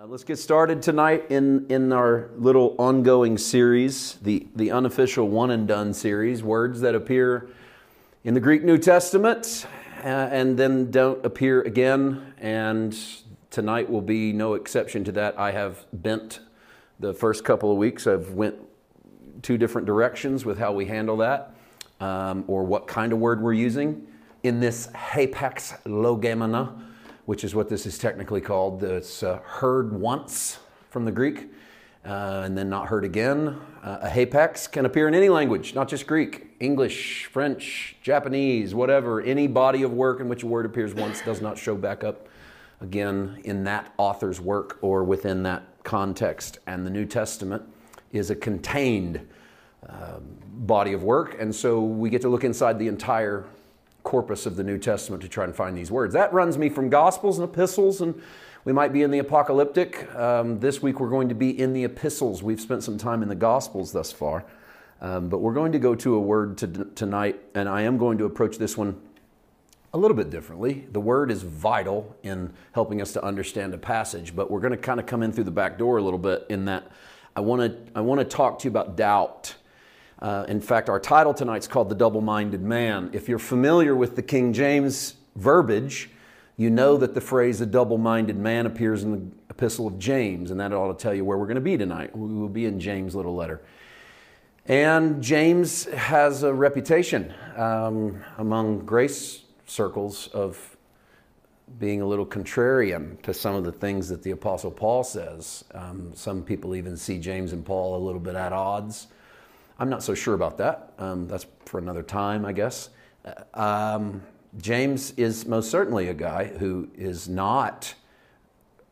Uh, let's get started tonight in, in our little ongoing series, the, the unofficial one and done series, words that appear in the Greek New Testament uh, and then don't appear again. And tonight will be no exception to that. I have bent the first couple of weeks. I've went two different directions with how we handle that um, or what kind of word we're using in this hapax legomena which is what this is technically called. It's uh, heard once from the Greek uh, and then not heard again. Uh, a hapax can appear in any language, not just Greek, English, French, Japanese, whatever. Any body of work in which a word appears once does not show back up again in that author's work or within that context. And the New Testament is a contained uh, body of work, and so we get to look inside the entire corpus of the New Testament to try and find these words. That runs me from Gospels and epistles, and we might be in the apocalyptic. Um, this week we're going to be in the epistles. We've spent some time in the Gospels thus far, um, but we're going to go to a word to, tonight, and I am going to approach this one a little bit differently. The word is vital in helping us to understand a passage, but we're going to kind of come in through the back door a little bit in that I want to I want to talk to you about doubt uh, in fact, our title tonight is called The Double Minded Man. If you're familiar with the King James verbiage, you know that the phrase a double minded man appears in the epistle of James, and that ought to tell you where we're going to be tonight. We will be in James' little letter. And James has a reputation um, among grace circles of being a little contrarian to some of the things that the Apostle Paul says. Um, some people even see James and Paul a little bit at odds. I'm not so sure about that. Um, that's for another time, I guess. Uh, um, James is most certainly a guy who is not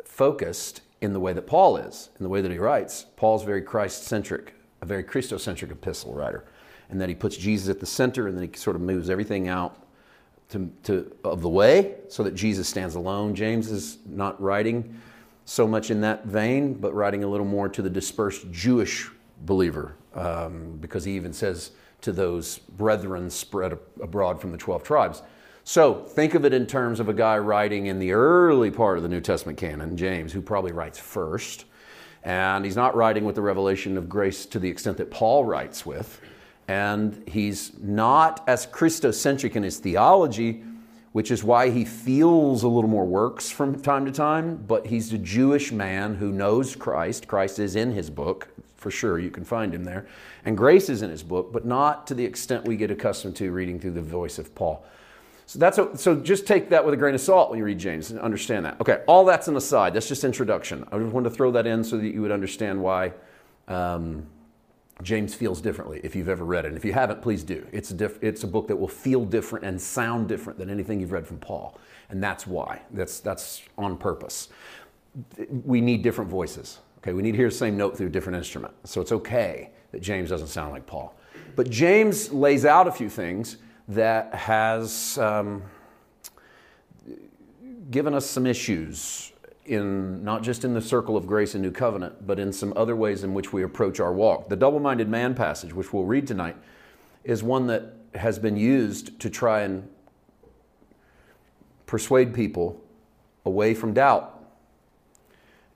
focused in the way that Paul is, in the way that he writes. Paul's very Christ centric, a very Christocentric epistle writer, and that he puts Jesus at the center and then he sort of moves everything out to, to, of the way so that Jesus stands alone. James is not writing so much in that vein, but writing a little more to the dispersed Jewish believer um, because he even says to those brethren spread abroad from the 12 tribes. So think of it in terms of a guy writing in the early part of the New Testament canon, James, who probably writes first. And he's not writing with the revelation of grace to the extent that Paul writes with. And he's not as Christocentric in his theology, which is why he feels a little more works from time to time. But he's a Jewish man who knows Christ. Christ is in his book, for sure. You can find him there. And grace is in his book, but not to the extent we get accustomed to reading through the voice of Paul. So that's a, so just take that with a grain of salt when you read James and understand that. Okay, all that's an aside. That's just introduction. I just wanted to throw that in so that you would understand why um, James feels differently if you've ever read it. And if you haven't, please do. It's a, diff- it's a book that will feel different and sound different than anything you've read from Paul. And that's why. That's, that's on purpose. We need different voices. Okay, we need to hear the same note through a different instrument. So it's okay that James doesn't sound like Paul. But James lays out a few things that has um, given us some issues in not just in the circle of grace and new covenant, but in some other ways in which we approach our walk. The double minded man passage, which we'll read tonight, is one that has been used to try and persuade people away from doubt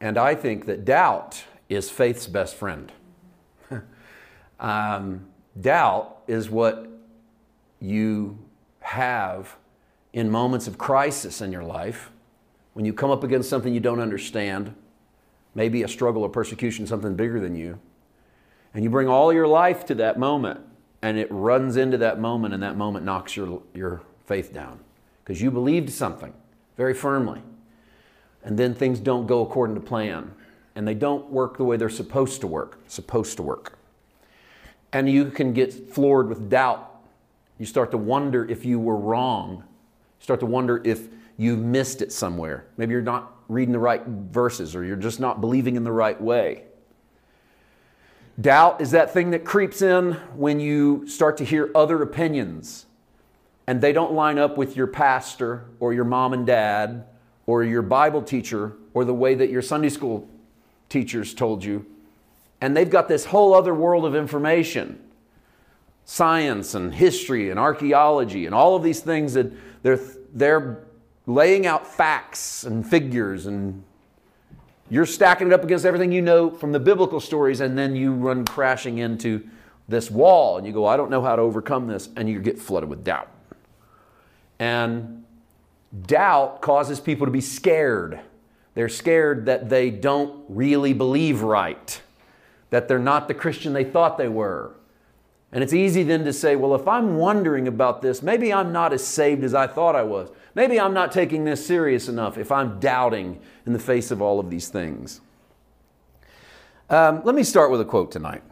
and I think that doubt is faith's best friend. um, doubt is what you have in moments of crisis in your life. When you come up against something you don't understand, maybe a struggle or persecution, something bigger than you, and you bring all your life to that moment and it runs into that moment and that moment knocks your, your faith down. Because you believed something very firmly and then things don't go according to plan. And they don't work the way they're supposed to work supposed to work. And you can get floored with doubt. You start to wonder if you were wrong. You start to wonder if you missed it somewhere. Maybe you're not reading the right verses or you're just not believing in the right way. Doubt is that thing that creeps in when you start to hear other opinions and they don't line up with your pastor or your mom and dad or your Bible teacher or the way that your Sunday school teachers told you. And they've got this whole other world of information science and history and archaeology and all of these things that they're, they're laying out facts and figures and you're stacking it up against everything you know from the biblical stories, and then you run crashing into this wall and you go, I don't know how to overcome this, and you get flooded with doubt. And doubt causes people to be scared. They're scared that they don't really believe right, that they're not the Christian they thought they were. And it's easy then to say, well, if I'm wondering about this, maybe I'm not as saved as I thought I was. Maybe I'm not taking this serious enough if I'm doubting in the face of all of these things. Um, let me start with a quote tonight.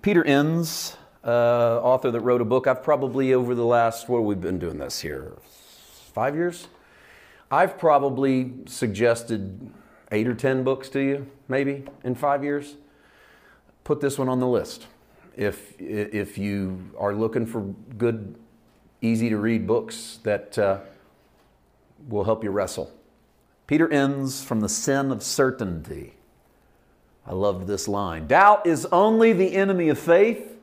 Peter Enns, uh, author that wrote a book. I've probably over the last, what have we been doing this here? Five years? I've probably suggested eight or 10 books to you, maybe, in five years. Put this one on the list. If, if you are looking for good, easy to read books that uh, will help you wrestle. Peter Enns from The Sin of Certainty. I love this line. Doubt is only the enemy of faith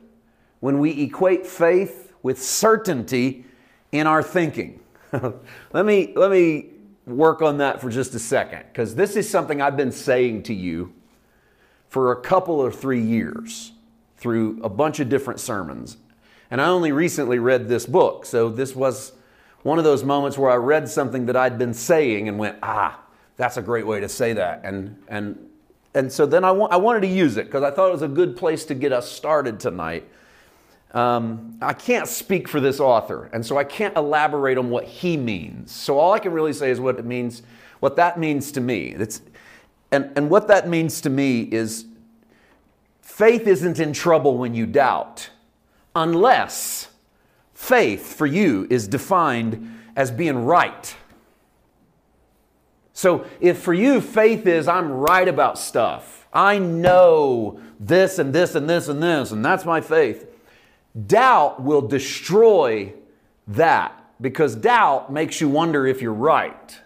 when we equate faith with certainty in our thinking. let, me, let me work on that for just a second, because this is something I've been saying to you for a couple or three years through a bunch of different sermons. And I only recently read this book, so this was one of those moments where I read something that I'd been saying and went, ah, that's a great way to say that. And, and, and so then I, wa- I wanted to use it because I thought it was a good place to get us started tonight. Um, I can't speak for this author, and so I can't elaborate on what he means. So all I can really say is what it means, what that means to me. It's, and, and what that means to me is faith isn't in trouble when you doubt, unless faith for you is defined as being right. So if for you faith is I'm right about stuff, I know this and this and this and this, and that's my faith, doubt will destroy that because doubt makes you wonder if you're right.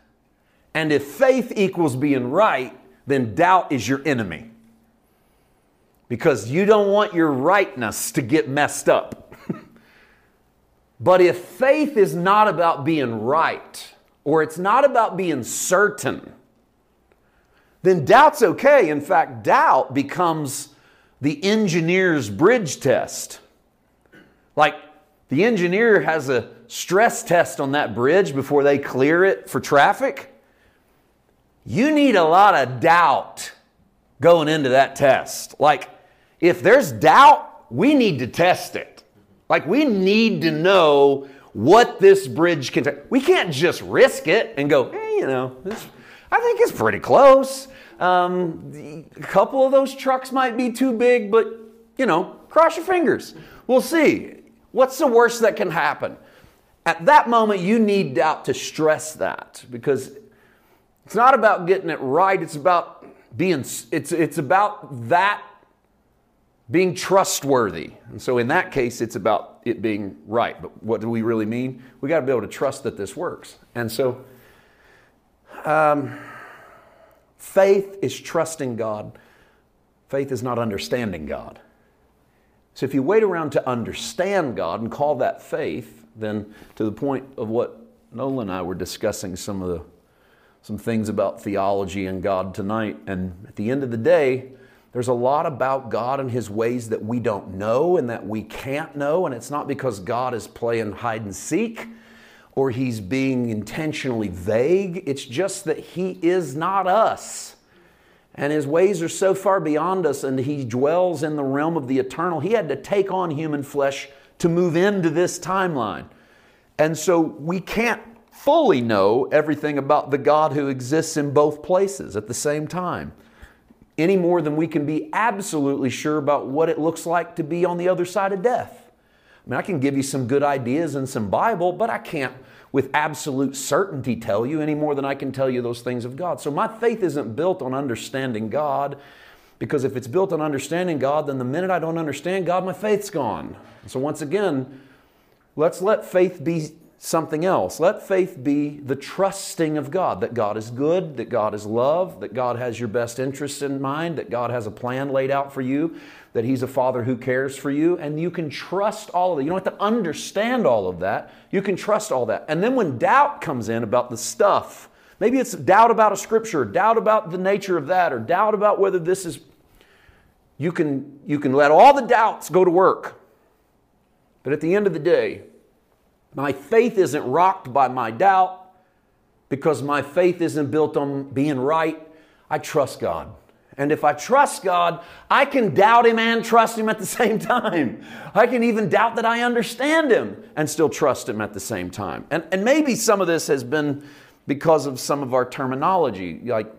And if faith equals being right, then doubt is your enemy. Because you don't want your rightness to get messed up. but if faith is not about being right, or it's not about being certain, then doubt's okay. In fact, doubt becomes the engineer's bridge test. Like the engineer has a stress test on that bridge before they clear it for traffic. You need a lot of doubt going into that test. Like, if there's doubt, we need to test it. Like, we need to know what this bridge can take. We can't just risk it and go, hey, you know, I think it's pretty close. Um, a couple of those trucks might be too big, but, you know, cross your fingers. We'll see. What's the worst that can happen? At that moment, you need doubt to stress that because it's not about getting it right. It's about being, it's, it's about that being trustworthy. And so in that case, it's about it being right. But what do we really mean? We got to be able to trust that this works. And so um, faith is trusting God. Faith is not understanding God. So if you wait around to understand God and call that faith, then to the point of what Nola and I were discussing some of the some things about theology and God tonight. And at the end of the day, there's a lot about God and His ways that we don't know and that we can't know. And it's not because God is playing hide and seek or He's being intentionally vague. It's just that He is not us and his ways are so far beyond us, and he dwells in the realm of the eternal. He had to take on human flesh to move into this timeline. And so we can't fully know everything about the God who exists in both places at the same time, any more than we can be absolutely sure about what it looks like to be on the other side of death. I mean, I can give you some good ideas and some Bible, but I can't with absolute certainty tell you any more than I can tell you those things of God. So my faith isn't built on understanding God because if it's built on understanding God, then the minute I don't understand God, my faith's gone. So once again, let's let faith be something else. Let faith be the trusting of God that God is good, that God is love, that God has your best interests in mind, that God has a plan laid out for you, that He's a Father who cares for you, and you can trust all of that. You don't have to understand all of that. You can trust all that. And then when doubt comes in about the stuff Maybe it's doubt about a scripture, doubt about the nature of that, or doubt about whether this is. You can, you can let all the doubts go to work. But at the end of the day, my faith isn't rocked by my doubt because my faith isn't built on being right. I trust God. And if I trust God, I can doubt Him and trust Him at the same time. I can even doubt that I understand Him and still trust Him at the same time. And, and maybe some of this has been because of some of our terminology, like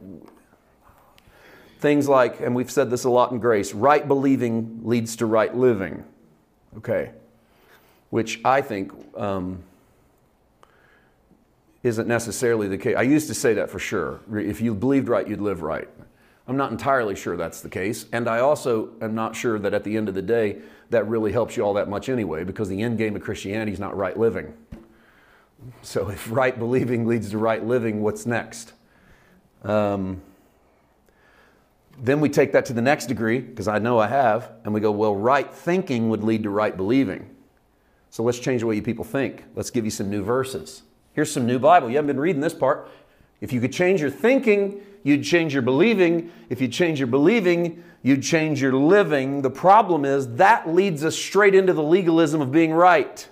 things like, and we've said this a lot in grace right believing leads to right living. Okay. Which I think um, isn't necessarily the case. I used to say that for sure. If you believed right, you'd live right. I'm not entirely sure that's the case. And I also am not sure that at the end of the day, that really helps you all that much anyway, because the end game of Christianity is not right living. So if right believing leads to right living, what's next? Um, then we take that to the next degree, because I know I have, and we go, well, right thinking would lead to right believing. So let's change the way you people think. Let's give you some new verses. Here's some new Bible. You haven't been reading this part. If you could change your thinking, you'd change your believing. If you change your believing, you'd change your living. The problem is that leads us straight into the legalism of being right.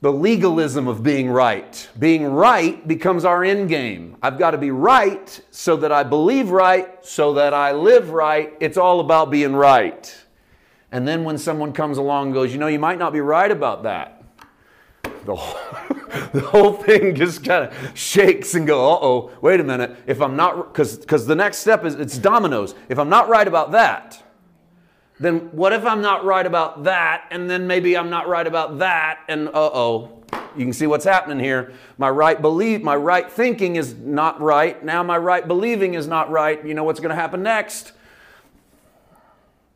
The legalism of being right. Being right becomes our end game. I've got to be right so that I believe right, so that I live right. It's all about being right. And then when someone comes along and goes, you know, you might not be right about that, the whole, the whole thing just kind of shakes and go, uh oh, wait a minute. If I'm not, because the next step is it's dominoes. If I'm not right about that, then what if I'm not right about that? And then maybe I'm not right about that, and uh oh. You can see what's happening here. My right belief, my right thinking is not right. Now my right believing is not right. You know what's going to happen next?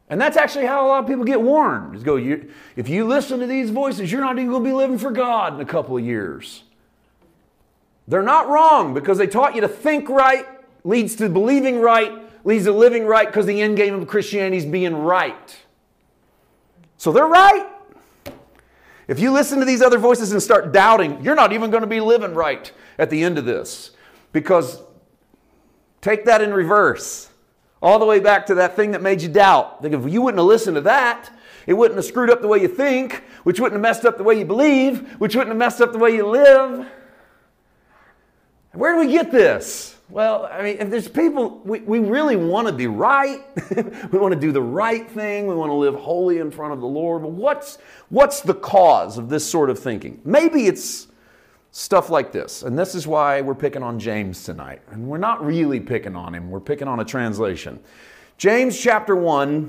And that's actually how a lot of people get warned. Is go, you, if you listen to these voices, you're not even going to be living for God in a couple of years. They're not wrong because they taught you to think right leads to believing right, leads to living right because the end game of Christianity is being right. So they're right. If you listen to these other voices and start doubting, you're not even going to be living right at the end of this. Because take that in reverse. All the way back to that thing that made you doubt. Think if you wouldn't have listened to that, it wouldn't have screwed up the way you think, which wouldn't have messed up the way you believe, which wouldn't have messed up the way you live. Where do we get this? Well, I mean, if there's people, we, we really want to be right. we want to do the right thing. We want to live holy in front of the Lord. But what's, what's the cause of this sort of thinking? Maybe it's Stuff like this. And this is why we're picking on James tonight. And we're not really picking on him, we're picking on a translation. James chapter 1,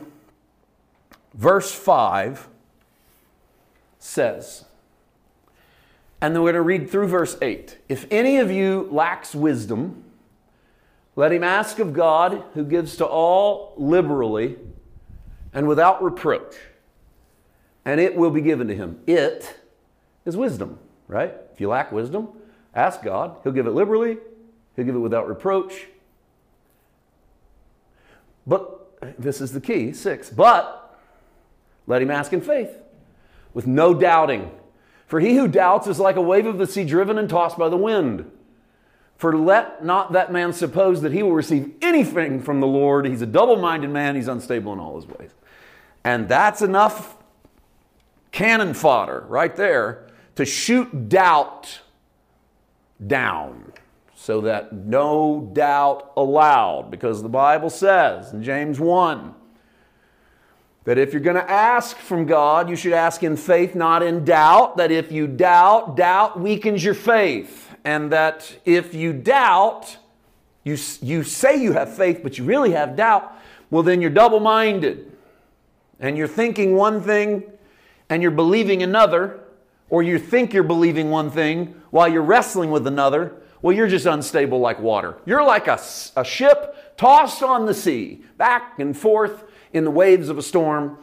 verse 5 says, and then we're going to read through verse 8. If any of you lacks wisdom, let him ask of God, who gives to all liberally and without reproach, and it will be given to him. It is wisdom, right? If you lack wisdom, ask God. He'll give it liberally, He'll give it without reproach. But this is the key six. But let him ask in faith, with no doubting. For he who doubts is like a wave of the sea driven and tossed by the wind. For let not that man suppose that he will receive anything from the Lord. He's a double minded man, he's unstable in all his ways. And that's enough cannon fodder right there to shoot doubt down so that no doubt allowed, because the Bible says in James 1 that if you're going to ask from God, you should ask in faith, not in doubt. That if you doubt, doubt weakens your faith. And that if you doubt, you, you say you have faith, but you really have doubt, well, then you're double minded. And you're thinking one thing and you're believing another or you think you're believing one thing while you're wrestling with another, well, you're just unstable like water. You're like a, a ship tossed on the sea, back and forth in the waves of a storm.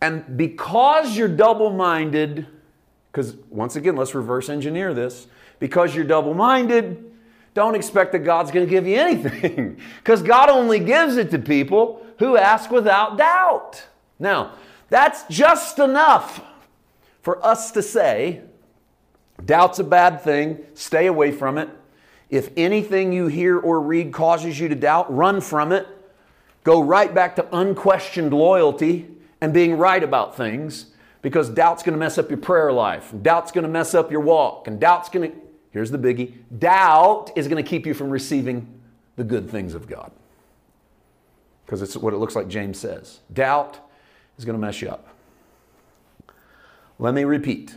And because you're double minded, because once again, let's reverse engineer this. Because you're double minded, don't expect that God's going to give you anything. Because God only gives it to people who ask without doubt. Now, that's just enough for us to say, doubt's a bad thing, stay away from it. If anything you hear or read causes you to doubt, run from it. Go right back to unquestioned loyalty and being right about things because doubt's going to mess up your prayer life. And doubt's going to mess up your walk. And doubt's going to, here's the biggie doubt is going to keep you from receiving the good things of God. Because it's what it looks like James says. Doubt is going to mess you up. Let me repeat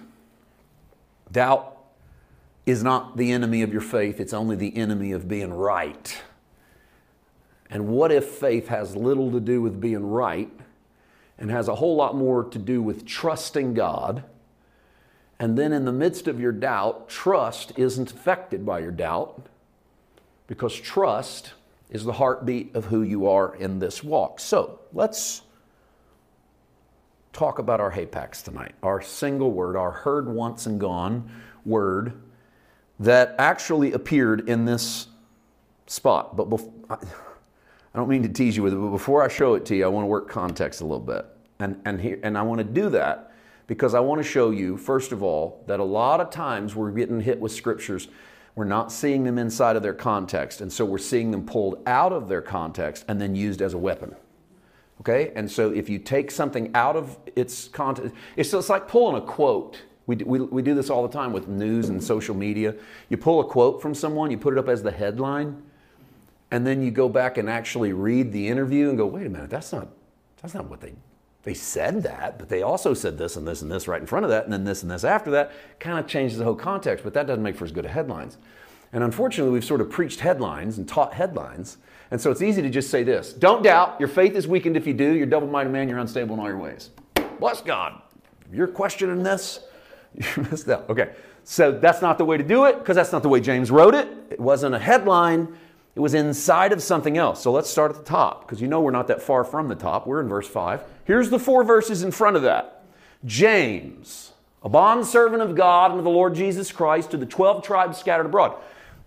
doubt is not the enemy of your faith, it's only the enemy of being right. And what if faith has little to do with being right and has a whole lot more to do with trusting God? And then in the midst of your doubt, trust isn't affected by your doubt because trust is the heartbeat of who you are in this walk. So let's talk about our hapax tonight, our single word, our heard once and gone word that actually appeared in this spot. But bef- I don't mean to tease you with it, but before I show it to you, I want to work context a little bit. And, and, here, and I want to do that because I want to show you, first of all, that a lot of times we're getting hit with scriptures. We're not seeing them inside of their context. And so we're seeing them pulled out of their context and then used as a weapon. Okay? And so if you take something out of its context, it's like pulling a quote we, we, we do this all the time with news and social media. You pull a quote from someone, you put it up as the headline, and then you go back and actually read the interview and go, wait a minute, that's not, that's not what they, they said that, but they also said this and this and this right in front of that, and then this and this after that. Kind of changes the whole context, but that doesn't make for as good headlines. And unfortunately, we've sort of preached headlines and taught headlines. And so it's easy to just say this Don't doubt, your faith is weakened if you do. You're double minded man, you're unstable in all your ways. Bless God. You're questioning this, You missed out. Okay. So that's not the way to do it because that's not the way James wrote it. It wasn't a headline, it was inside of something else. So let's start at the top because you know we're not that far from the top. We're in verse 5. Here's the four verses in front of that James, a bondservant of God and of the Lord Jesus Christ, to the 12 tribes scattered abroad.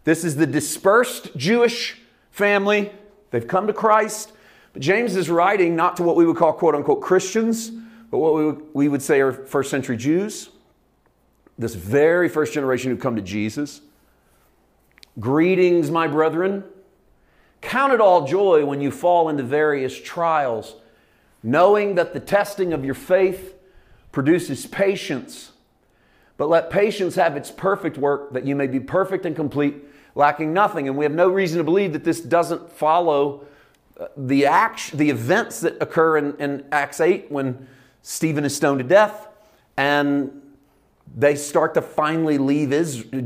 This is the dispersed Jewish family. They've come to Christ. But James is writing not to what we would call quote unquote Christians, but what we would, we would say are first century Jews this very first generation who come to Jesus. Greetings, my brethren. Count it all joy when you fall into various trials, knowing that the testing of your faith produces patience. But let patience have its perfect work, that you may be perfect and complete, lacking nothing. And we have no reason to believe that this doesn't follow uh, the, act, the events that occur in, in Acts 8 when Stephen is stoned to death and they start to finally leave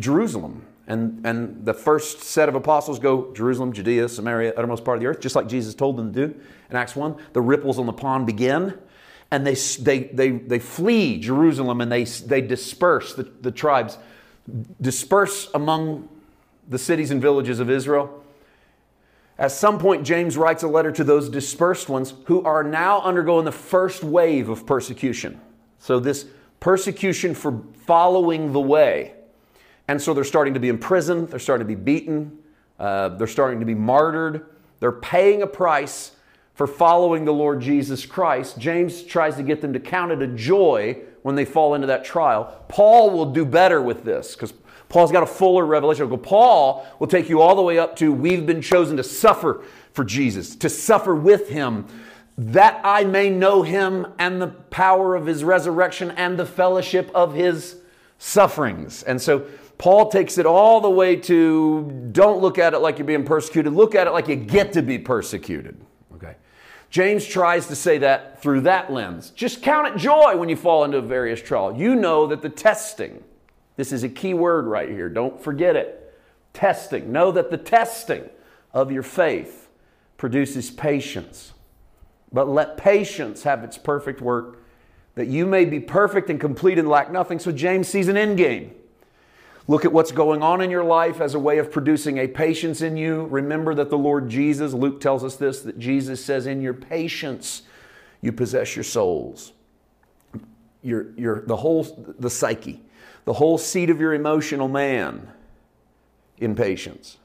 Jerusalem. And, and the first set of apostles go Jerusalem, Judea, Samaria, uttermost part of the earth, just like Jesus told them to do in Acts 1. The ripples on the pond begin, and they, they, they, they flee Jerusalem and they, they disperse, the, the tribes disperse among the cities and villages of Israel. At some point, James writes a letter to those dispersed ones who are now undergoing the first wave of persecution. So, this persecution for following the way. And so they're starting to be imprisoned, they're starting to be beaten, uh, they're starting to be martyred, they're paying a price for following the Lord Jesus Christ. James tries to get them to count it a joy when they fall into that trial. Paul will do better with this because Paul's got a fuller revelation. Paul will take you all the way up to we've been chosen to suffer for Jesus, to suffer with him, that I may know him and the power of his resurrection and the fellowship of his sufferings. And so Paul takes it all the way to don't look at it like you're being persecuted, look at it like you get to be persecuted. Okay. James tries to say that through that lens. Just count it joy when you fall into a various trial. You know that the testing, this is a key word right here, don't forget it. Testing. Know that the testing of your faith produces patience. But let patience have its perfect work, that you may be perfect and complete and lack nothing. So James sees an end game. Look at what's going on in your life as a way of producing a patience in you. Remember that the Lord Jesus, Luke tells us this, that Jesus says, In your patience, you possess your souls. Your, your, the whole, the psyche, the whole seat of your emotional man in patience.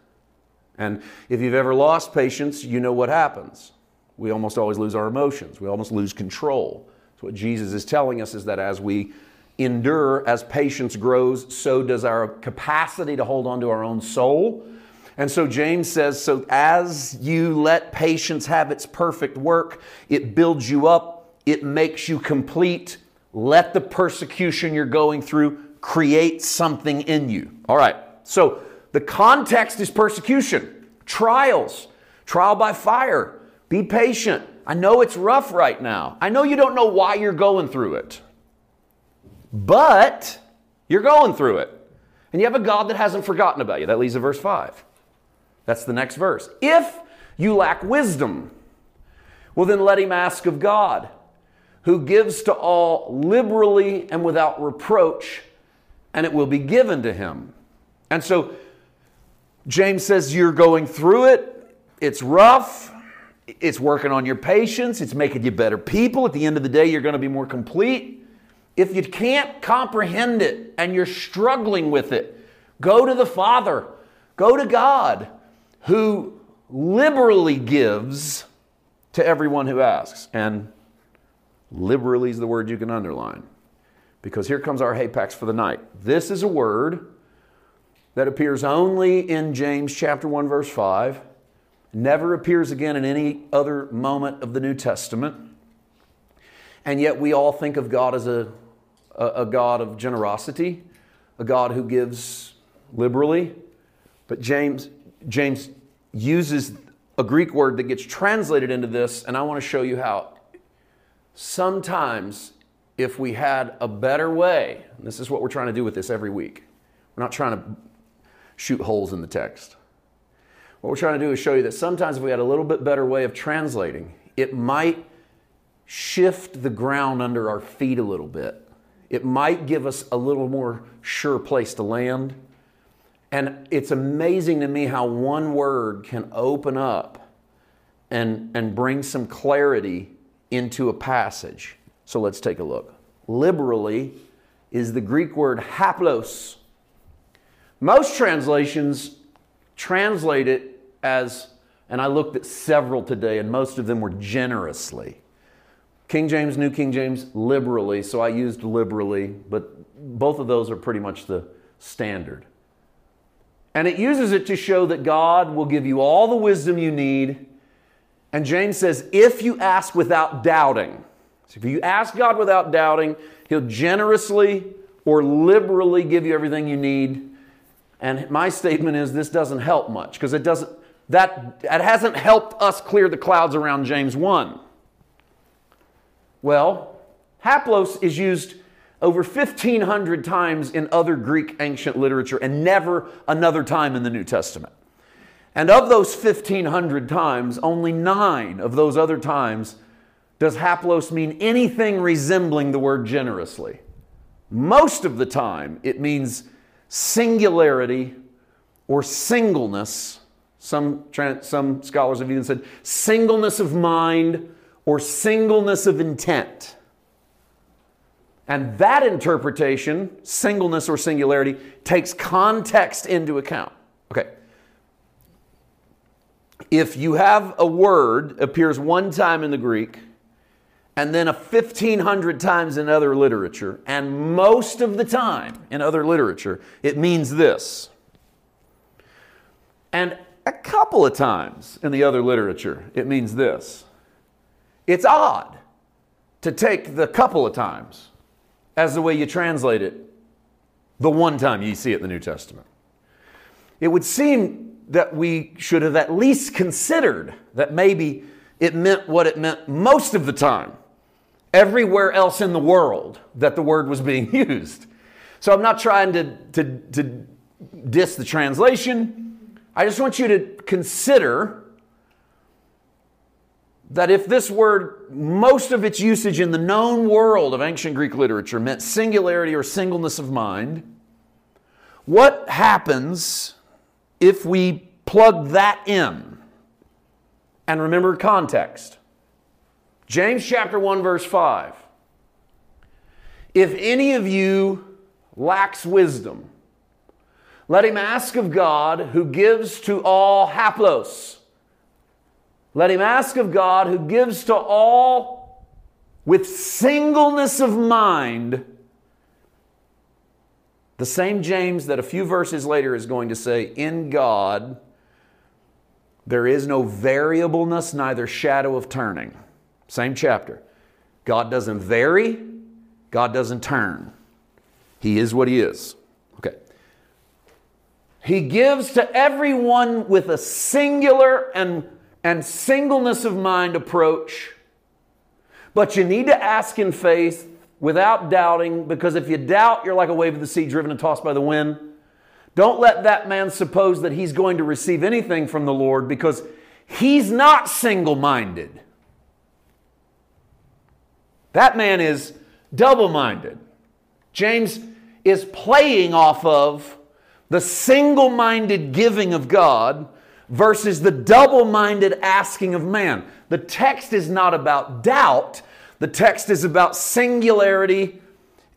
And if you've ever lost patience, you know what happens we almost always lose our emotions. We almost lose control. So, what Jesus is telling us is that as we endure, as patience grows, so does our capacity to hold on to our own soul And so James says, So as you let patience have its perfect work, it builds you up, it makes you complete. Let the persecution you're going through create something in you. All right, so the context is persecution, trials, trial by fire. Be patient. I know it's rough right now. I know you don't know why you're going through it, but you're going through it. And you have a God that hasn't forgotten about you. That leads to verse 5. That's the next verse. If you lack wisdom, well, then let him ask of God, who gives to all liberally and without reproach, and it will be given to him. And so James says, You're going through it, it's rough, it's working on your patience, it's making you better people. At the end of the day, you're going to be more complete. If you can't comprehend it and you're struggling with it, go to the Father, go to God who liberally gives to everyone who asks. And liberally is the word you can underline. Because here comes our hapax for the night. This is a word that appears only in James chapter 1 verse 5, never appears again in any other moment of the New Testament. And yet we all think of God as a, a, a God of generosity, a God who gives liberally. But James James uses a Greek word that gets translated into this, and I want to show you how. Sometimes, if we had a better way, this is what we're trying to do with this every week, we're not trying to shoot holes in the text. What we're trying to do is show you that sometimes, if we had a little bit better way of translating, it might shift the ground under our feet a little bit. It might give us a little more sure place to land. And it's amazing to me how one word can open up and, and bring some clarity into a passage. So let's take a look. Liberally is the Greek word haplos. Most translations translate it as, and I looked at several today, and most of them were generously. King James, New King James, liberally, so I used liberally, but both of those are pretty much the standard. And it uses it to show that God will give you all the wisdom you need. And James says, if you ask without doubting, so if you ask God without doubting, He'll generously or liberally give you everything you need. And my statement is this doesn't help much because it doesn't that it hasn't helped us clear the clouds around James 1. Well, haplos is used over 1,500 times in other Greek ancient literature and never another time in the New Testament. And of those 1,500 times, only nine of those other times does haplos mean anything resembling the word generously. Most of the time, it means singularity or singleness. Some, some scholars have even said singleness of mind or singleness of intent. And that interpretation, singleness or singularity, takes context into account. Okay. If you have a word appears one time in the Greek and then a 1500 times in other literature, and most of the time in other literature, it means this. And a couple of times in the other literature, it means this. It's odd to take the couple of times as the way you translate it the one time you see it in the New Testament. It would seem that we should have at least considered that maybe it meant what it meant most of the time, everywhere else in the world that the word was being used. So I'm not trying to, to, to diss the translation. I just want you to consider that if this word, most of its usage in the known world of ancient Greek literature meant singularity or singleness of mind, what happens if we plug that in? And remember context. James chapter 1, verse 5. If any of you lacks wisdom, let him ask of God who gives to all haplos let him ask of God who gives to all with singleness of mind. The same James that a few verses later is going to say, In God There is no variableness, neither shadow of turning. Same chapter. God doesn't vary, God doesn't turn. He is what He is. Okay. He gives to everyone with a singular and, and singleness of mind approach. But you need to ask in faith without doubting, because if you doubt, you're like a wave of the sea driven and tossed by the wind. Don't let that man suppose that he's going to receive anything from the Lord because he's not single minded. That man is double minded. James is playing off of the single minded giving of God versus the double minded asking of man. The text is not about doubt, the text is about singularity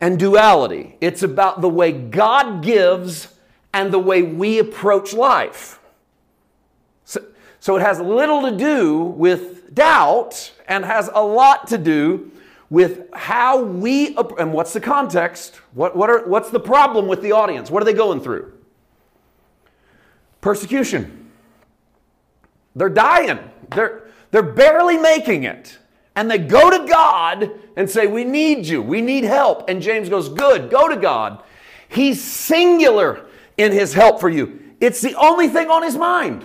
and duality. It's about the way God gives and the way we approach life. So, so it has little to do with doubt and has a lot to do with how we and what's the context? What, what are, what's the problem with the audience? What are they going through? Persecution. They're dying. They're, they're barely making it. And they go to god and say we need you. We need help. And james goes good. Go to god. He's singular in his help for you. It's the only thing on his mind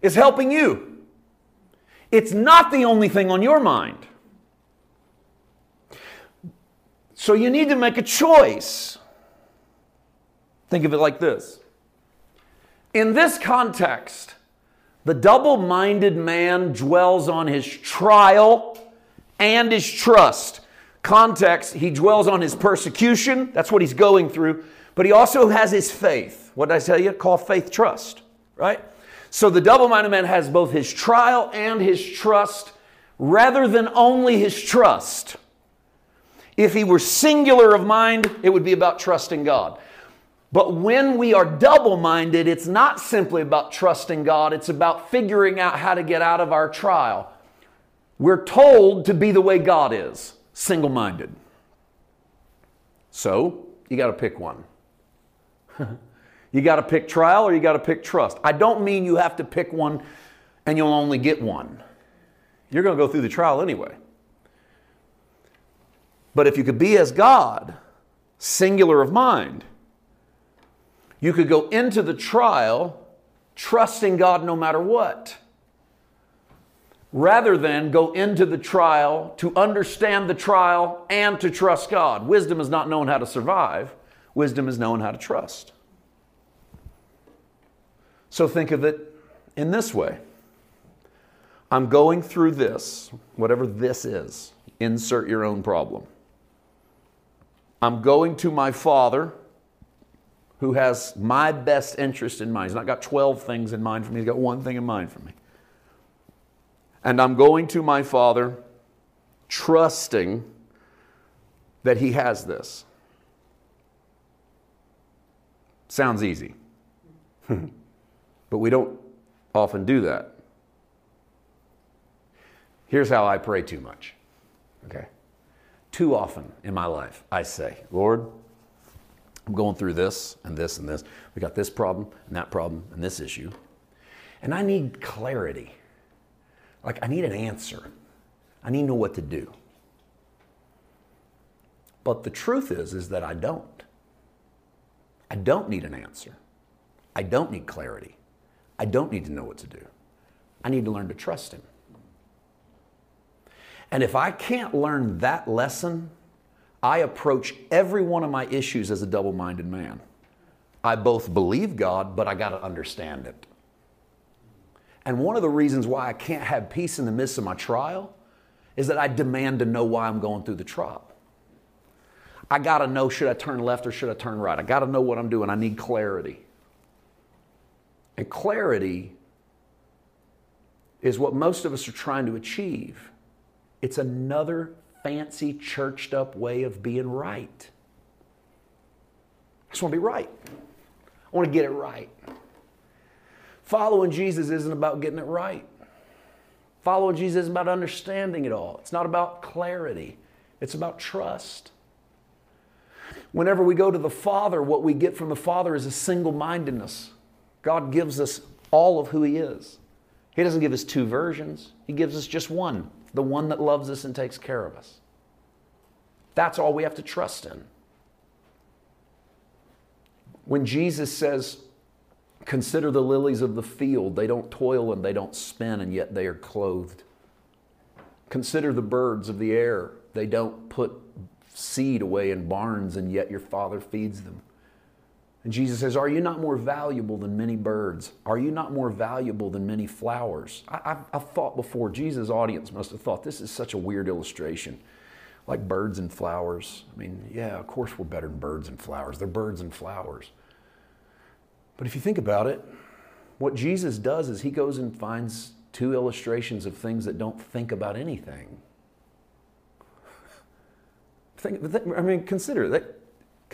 is helping you. It's not the only thing on your mind So you need to make a choice. Think of it like this. In this context, the double minded man dwells on his trial and his trust. Context, he dwells on his persecution. That's what he's going through. But he also has his faith. What did I tell you? Call faith trust, right? So the double minded man has both his trial and his trust rather than only his trust. If he were singular of mind, it would be about trusting God. But when we are double minded, it's not simply about trusting God, it's about figuring out how to get out of our trial. We're told to be the way God is, single minded. So, you got to pick one. you got to pick trial or you got to pick trust. I don't mean you have to pick one and you'll only get one. You're going to go through the trial anyway. But if you could be as God, singular of mind, you could go into the trial trusting God no matter what, rather than go into the trial to understand the trial and to trust God. Wisdom is not knowing how to survive, wisdom is knowing how to trust. So think of it in this way I'm going through this, whatever this is, insert your own problem. I'm going to my Father who has my best interest in mind. He's not got 12 things in mind for me, he's got one thing in mind for me. And I'm going to my Father trusting that He has this. Sounds easy. but we don't often do that. Here's how I pray too much. Okay? Too often in my life, I say, Lord, I'm going through this and this and this. We got this problem and that problem and this issue. And I need clarity. Like, I need an answer. I need to know what to do. But the truth is, is that I don't. I don't need an answer. I don't need clarity. I don't need to know what to do. I need to learn to trust Him. And if I can't learn that lesson, I approach every one of my issues as a double minded man. I both believe God, but I got to understand it. And one of the reasons why I can't have peace in the midst of my trial is that I demand to know why I'm going through the trial. I got to know should I turn left or should I turn right? I got to know what I'm doing. I need clarity. And clarity is what most of us are trying to achieve. It's another fancy, churched up way of being right. I just want to be right. I want to get it right. Following Jesus isn't about getting it right. Following Jesus isn't about understanding it all. It's not about clarity, it's about trust. Whenever we go to the Father, what we get from the Father is a single mindedness. God gives us all of who He is. He doesn't give us two versions, He gives us just one the one that loves us and takes care of us. That's all we have to trust in. When Jesus says, Consider the lilies of the field, they don't toil and they don't spin, and yet they are clothed. Consider the birds of the air, they don't put seed away in barns, and yet your Father feeds them. And Jesus says, Are you not more valuable than many birds? Are you not more valuable than many flowers? I, have thought before, Jesus' audience must have thought this is such a weird illustration. Like birds and flowers. I mean, yeah, of course we're better than birds and flowers. They're birds and flowers. But if you think about it, what Jesus does is he goes and finds two illustrations of things that don't think about anything. Think, I mean, consider that.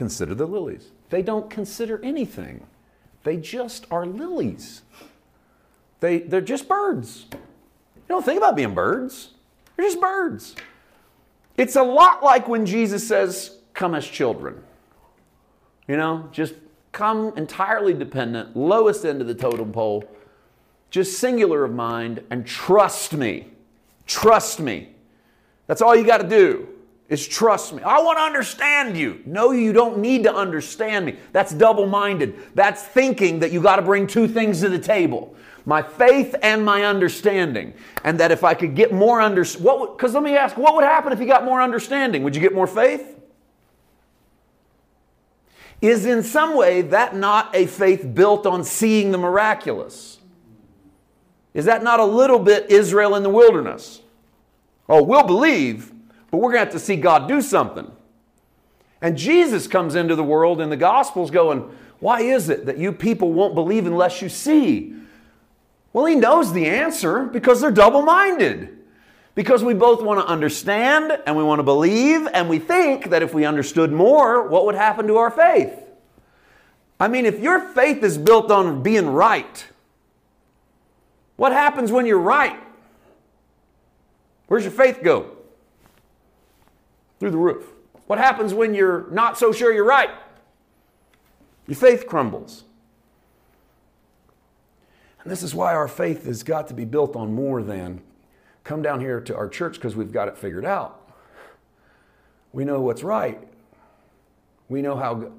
Consider the lilies. They don't consider anything. They just are lilies. They, they're just birds. You don't think about being birds. They're just birds. It's a lot like when Jesus says, Come as children. You know, just come entirely dependent, lowest end of the totem pole, just singular of mind, and trust me. Trust me. That's all you got to do is trust me. I want to understand you. No, you don't need to understand me. That's double minded. That's thinking that you got to bring two things to the table my faith and my understanding. And that if I could get more understanding, because let me ask, what would happen if you got more understanding? Would you get more faith? Is in some way that not a faith built on seeing the miraculous? Is that not a little bit Israel in the wilderness? Oh, we'll believe, but we're going to have to see God do something. And Jesus comes into the world in the Gospels going, Why is it that you people won't believe unless you see? Well, he knows the answer because they're double minded. Because we both want to understand and we want to believe, and we think that if we understood more, what would happen to our faith? I mean, if your faith is built on being right, what happens when you're right? Where's your faith go? Through the roof. What happens when you're not so sure you're right? Your faith crumbles. And this is why our faith has got to be built on more than come down here to our church because we've got it figured out. We know what's right. We know how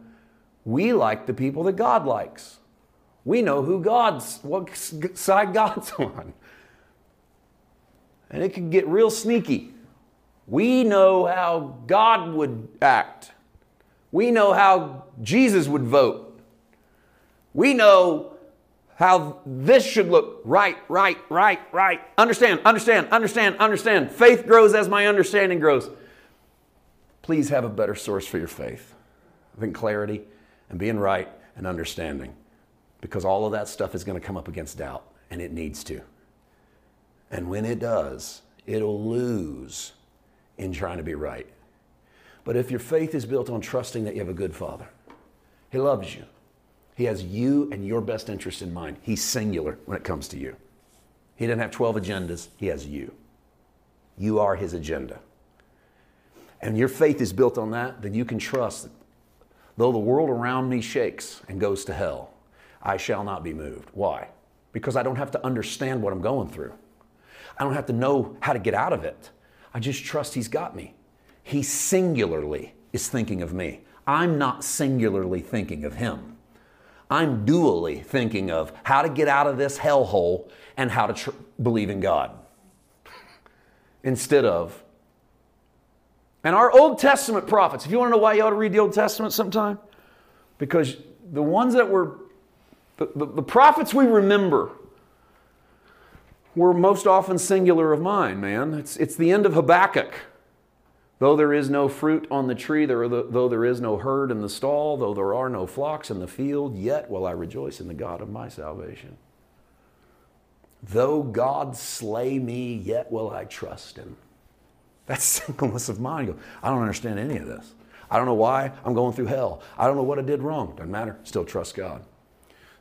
we like the people that God likes. We know who God's, what side God's on. And it can get real sneaky. We know how God would act. We know how Jesus would vote. We know how this should look right, right, right, right. Understand, understand, understand, understand. Faith grows as my understanding grows. Please have a better source for your faith. than clarity and being right and understanding. Because all of that stuff is going to come up against doubt, and it needs to. And when it does, it'll lose in trying to be right. But if your faith is built on trusting that you have a good father, he loves you. He has you and your best interest in mind. He's singular when it comes to you. He doesn't have 12 agendas, he has you. You are his agenda. And your faith is built on that, then you can trust that though the world around me shakes and goes to hell, I shall not be moved. Why? Because I don't have to understand what I'm going through. I don't have to know how to get out of it. I just trust He's got me. He singularly is thinking of me. I'm not singularly thinking of Him. I'm dually thinking of how to get out of this hellhole and how to tr- believe in God. Instead of, and our Old Testament prophets, if you want to know why you ought to read the Old Testament sometime, because the ones that were, the, the, the prophets we remember were most often singular of mind, man. It's, it's the end of Habakkuk. Though there is no fruit on the tree, there the, though there is no herd in the stall, though there are no flocks in the field, yet will I rejoice in the God of my salvation. Though God slay me, yet will I trust him. That's singleness of mind. I don't understand any of this. I don't know why I'm going through hell. I don't know what I did wrong. Doesn't matter. Still trust God.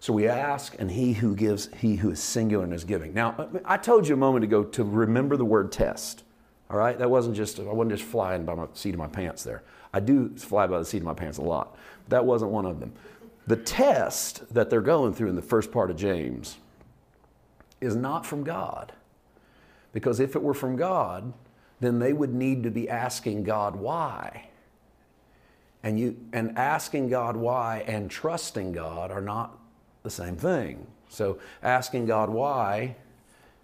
So we ask, and he who gives, he who is singular in his giving. Now, I told you a moment ago to remember the word test. All right? That wasn't just, I wasn't just flying by the seat of my pants there. I do fly by the seat of my pants a lot. But that wasn't one of them. The test that they're going through in the first part of James is not from God. Because if it were from God, then they would need to be asking God why. And, you, and asking God why and trusting God are not the same thing. So asking God why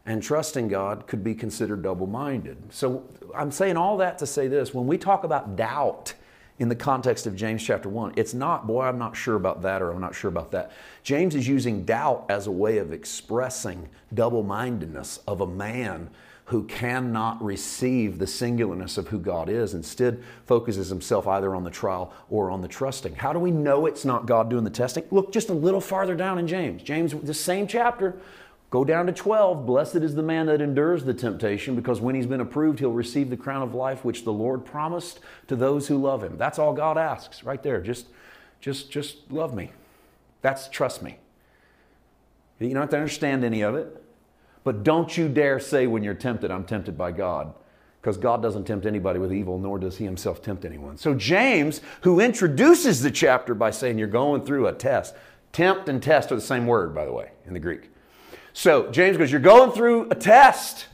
and trusting God could be considered double minded. So I'm saying all that to say this when we talk about doubt in the context of James chapter 1, it's not, boy, I'm not sure about that or I'm not sure about that. James is using doubt as a way of expressing double mindedness of a man who cannot receive the singularness of who God is, instead focuses himself either on the trial or on the trusting. How do we know it's not God doing the testing? Look just a little farther down in James. James, the same chapter, Go down to 12. Blessed is the man that endures the temptation, because when he's been approved, he'll receive the crown of life which the Lord promised to those who love him. That's all God asks right there. Just, just, just love me. That's trust me. You don't have to understand any of it. But don't you dare say when you're tempted, I'm tempted by God. Because God doesn't tempt anybody with evil, nor does he himself tempt anyone. So, James, who introduces the chapter by saying you're going through a test, tempt and test are the same word, by the way, in the Greek. So, James goes, You're going through a test.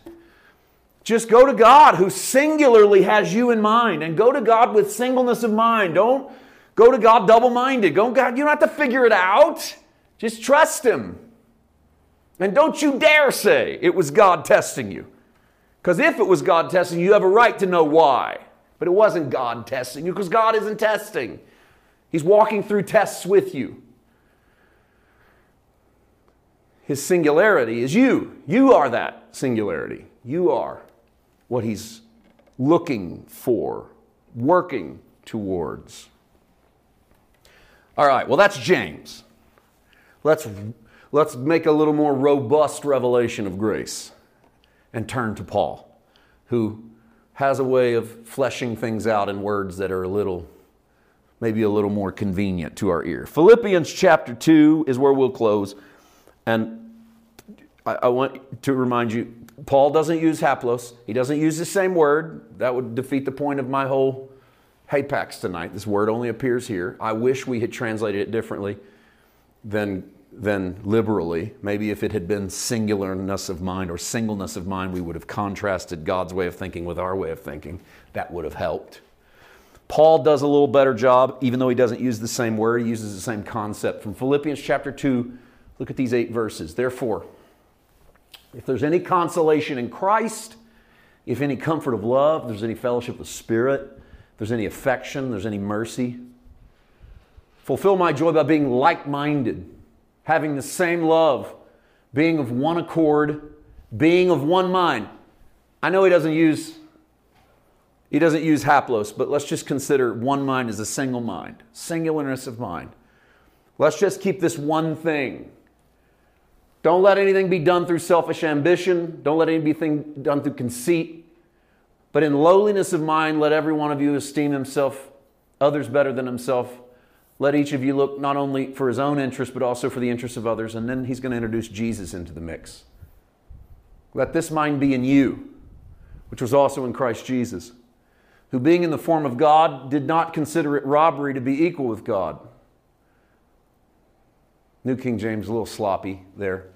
Just go to God who singularly has you in mind and go to God with singleness of mind. Don't go to God double minded. Go, God, you don't have to figure it out. Just trust Him. And don't you dare say it was God testing you. Because if it was God testing you, you have a right to know why. But it wasn't God testing you because God isn't testing. He's walking through tests with you. His singularity is you. You are that singularity. You are what He's looking for, working towards. All right, well, that's James. Let's Let's make a little more robust revelation of grace and turn to Paul, who has a way of fleshing things out in words that are a little, maybe a little more convenient to our ear. Philippians chapter 2 is where we'll close. And I, I want to remind you, Paul doesn't use haplos. He doesn't use the same word. That would defeat the point of my whole hapax tonight. This word only appears here. I wish we had translated it differently than than liberally. Maybe if it had been singularness of mind or singleness of mind, we would have contrasted God's way of thinking with our way of thinking. That would have helped. Paul does a little better job, even though he doesn't use the same word, he uses the same concept. From Philippians chapter 2, look at these eight verses. Therefore, if there's any consolation in Christ, if any comfort of love, there's any fellowship of spirit, there's any affection, there's any mercy, fulfill my joy by being like minded having the same love, being of one accord, being of one mind. I know he doesn't use he doesn't use haplos, but let's just consider one mind as a single mind, singularness of mind. Let's just keep this one thing. Don't let anything be done through selfish ambition. Don't let anything be done through conceit. But in lowliness of mind, let every one of you esteem himself, others better than himself. Let each of you look not only for his own interest, but also for the interests of others. And then he's going to introduce Jesus into the mix. Let this mind be in you, which was also in Christ Jesus, who being in the form of God did not consider it robbery to be equal with God. New King James, a little sloppy there.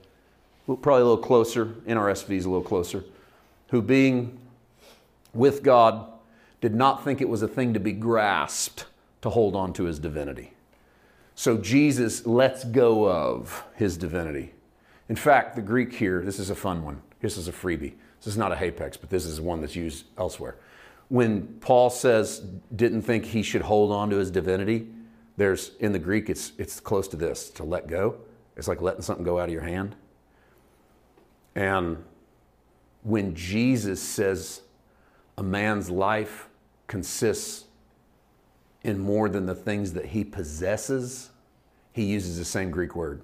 Probably a little closer. NRSV is a little closer. Who being with God did not think it was a thing to be grasped to hold on to his divinity. So Jesus lets go of his divinity. In fact, the Greek here, this is a fun one. This is a freebie. This is not a hapax, but this is one that's used elsewhere. When Paul says didn't think he should hold on to his divinity, there's in the Greek it's it's close to this, to let go. It's like letting something go out of your hand. And when Jesus says a man's life consists in more than the things that he possesses, he uses the same Greek word.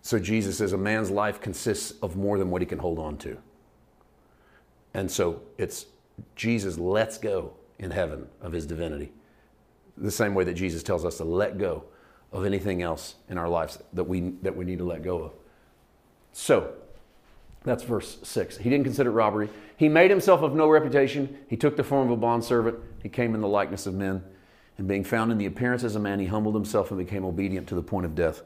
So Jesus says a man's life consists of more than what he can hold on to. And so it's Jesus lets go in heaven of his divinity. The same way that Jesus tells us to let go of anything else in our lives that we, that we need to let go of. So, that's verse 6. He didn't consider robbery. He made himself of no reputation. He took the form of a bondservant. He came in the likeness of men. And being found in the appearance as a man, he humbled himself and became obedient to the point of death,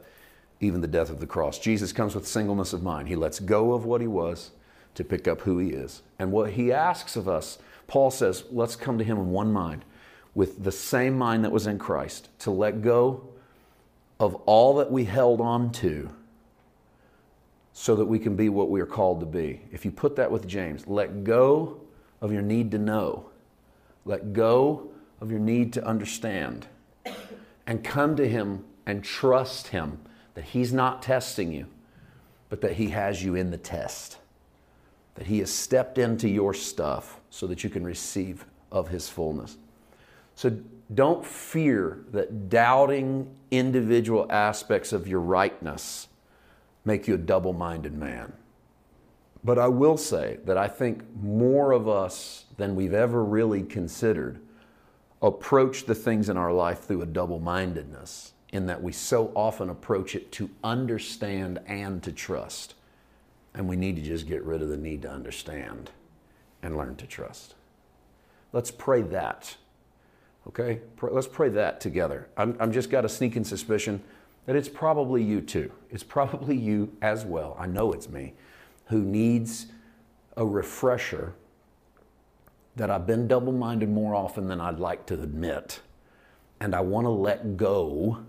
even the death of the cross. Jesus comes with singleness of mind. He lets go of what he was to pick up who he is. And what he asks of us, Paul says, let's come to him in one mind, with the same mind that was in Christ, to let go of all that we held on to so that we can be what we are called to be. If you put that with James, let go of your need to know, let go of your need to understand, and come to him and trust him that he's not testing you, but that he has you in the test that He has stepped into your stuff so that you can receive of His fullness. So don't fear that doubting individual aspects of your rightness make you a double minded man. But I will say that I think more of us than we've ever really considered approach the things in our life through a double mindedness, in that we so often approach it to understand and to trust. And we need to just get rid of the need to understand and learn to trust. Let's pray that. Okay? Let's pray that together. I'm, I'm just got a sneaking suspicion that it's probably you too. It's probably you as well. I know it's me who needs a refresher that I've been double minded more often than I'd like to admit. And I want to let go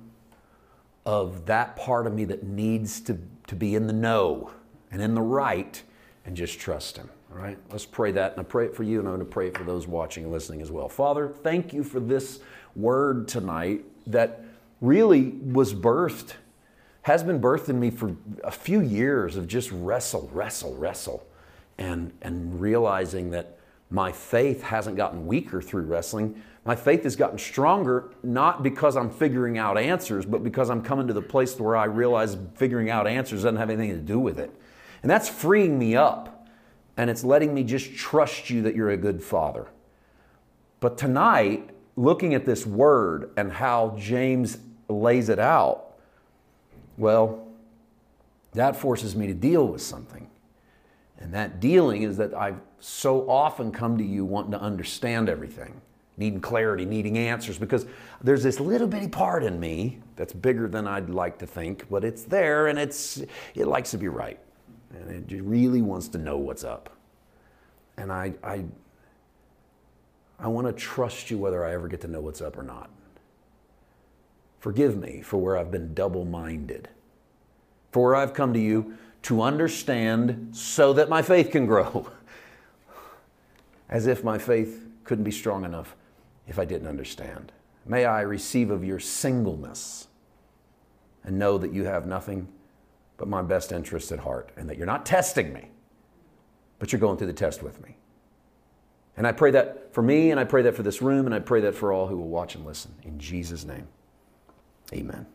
of that part of me that needs to, to be in the know and in the right and just trust Him. All right, let's pray that. And I pray it for you, and I'm going to pray it for those watching and listening as well. Father, thank you for this word tonight that really was birthed, has been birthed in me for a few years of just wrestle, wrestle, wrestle, and, and realizing that my faith hasn't gotten weaker through wrestling. My faith has gotten stronger, not because I'm figuring out answers, but because I'm coming to the place where I realize figuring out answers doesn't have anything to do with it. And that's freeing me up. And it's letting me just trust you that you're a good father. But tonight, looking at this word and how James lays it out, well, that forces me to deal with something. And that dealing is that I've so often come to you wanting to understand everything, needing clarity, needing answers, because there's this little bitty part in me that's bigger than I'd like to think, but it's there and it's it likes to be right and it really wants to know what's up. And I, I, I want to trust you whether I ever get to know what's up or not. Forgive me for where I've been double minded, for where I've come to you to understand so that my faith can grow. As if my faith couldn't be strong enough if I didn't understand. May I receive of your singleness and know that you have nothing but my best interest at heart, and that you're not testing me, but you're going through the test with me. And I pray that for me, and I pray that for this room, and I pray that for all who will watch and listen. In Jesus' name, amen.